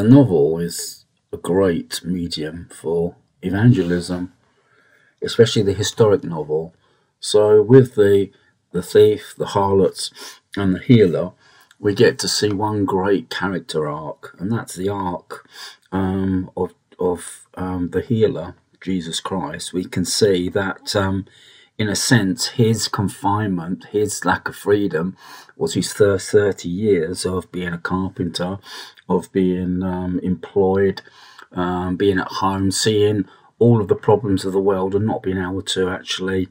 the novel is a great medium for evangelism, especially the historic novel. So with the the thief, the harlots, and the healer, we get to see one great character arc, and that's the arc um, of of um, the healer, Jesus Christ. We can see that. Um, in a sense, his confinement, his lack of freedom, was his first 30 years of being a carpenter, of being um, employed, um, being at home, seeing all of the problems of the world and not being able to actually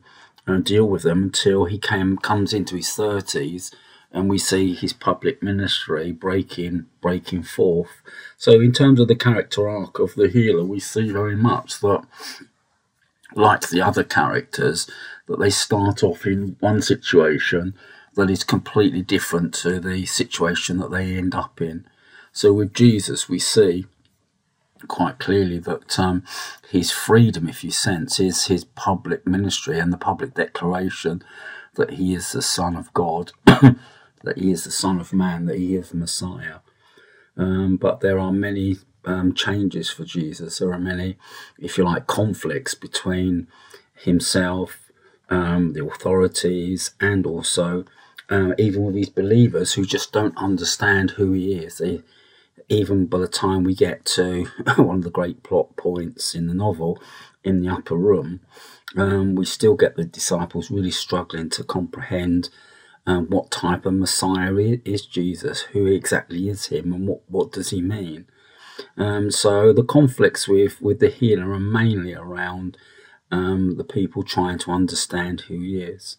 uh, deal with them until he came comes into his 30s and we see his public ministry breaking breaking forth. So in terms of the character arc of the healer we see very much that like the other characters that they start off in one situation that is completely different to the situation that they end up in. So with Jesus, we see quite clearly that um, his freedom, if you sense, is his public ministry and the public declaration that he is the Son of God, that he is the Son of Man, that he is the Messiah. Um, but there are many um, changes for Jesus. There are many, if you like, conflicts between himself um, the authorities, and also uh, even with these believers who just don't understand who he is. They, even by the time we get to one of the great plot points in the novel, in the upper room, um, we still get the disciples really struggling to comprehend um, what type of Messiah is Jesus, who exactly is him, and what, what does he mean. Um, so the conflicts with, with the healer are mainly around um, the people trying to understand who he is.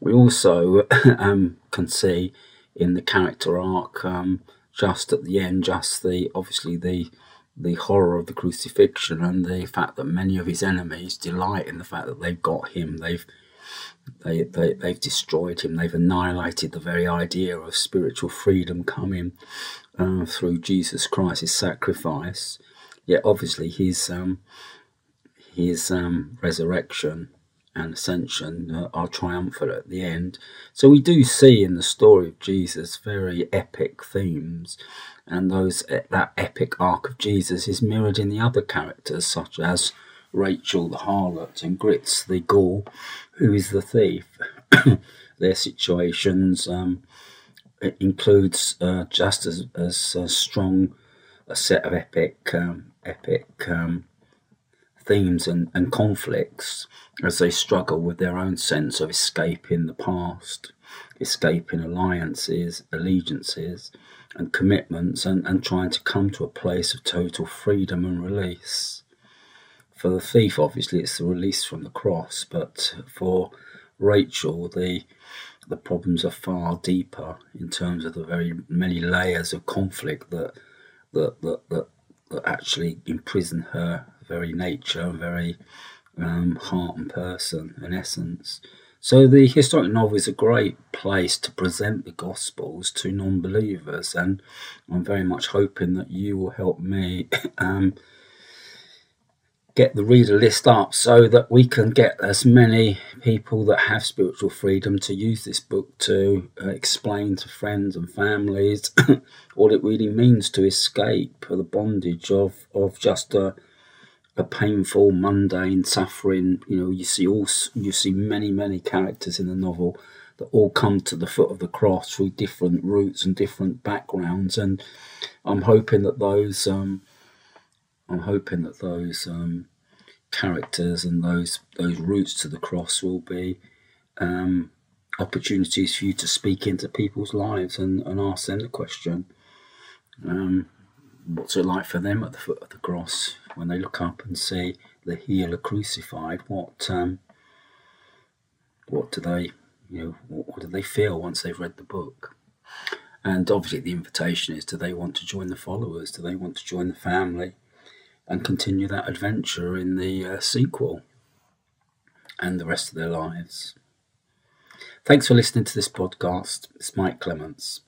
We also um, can see in the character arc, um, just at the end, just the obviously the the horror of the crucifixion and the fact that many of his enemies delight in the fact that they've got him. They've they, they, they've destroyed him. They've annihilated the very idea of spiritual freedom coming uh, through Jesus Christ's sacrifice. Yet, obviously, his um, his um, resurrection and ascension uh, are triumphant at the end. So we do see in the story of Jesus very epic themes, and those that epic arc of Jesus is mirrored in the other characters, such as Rachel the harlot and Grits the Gaul, who is the thief. Their situations um, includes uh, just as as strong a set of epic um, epic um, themes and, and conflicts as they struggle with their own sense of escaping the past, escaping alliances, allegiances, and commitments, and, and trying to come to a place of total freedom and release. For the thief, obviously, it's the release from the cross, but for Rachel, the the problems are far deeper in terms of the very many layers of conflict that that that, that, that actually imprison her very nature, very um, heart and person in essence. So the historic novel is a great place to present the Gospels to non-believers, and I'm very much hoping that you will help me um, get the reader list up so that we can get as many people that have spiritual freedom to use this book to uh, explain to friends and families what it really means to escape the bondage of of just a a painful, mundane, suffering. You know, you see all you see many, many characters in the novel that all come to the foot of the cross through different routes and different backgrounds, and I'm hoping that those um, I'm hoping that those um, characters and those those routes to the cross will be um, opportunities for you to speak into people's lives and, and ask them the question. Um, what's it like for them at the foot of the cross when they look up and see the healer crucified? What um, what do they you know what, what do they feel once they've read the book? And obviously, the invitation is: do they want to join the followers? Do they want to join the family and continue that adventure in the uh, sequel and the rest of their lives? Thanks for listening to this podcast. It's Mike Clements.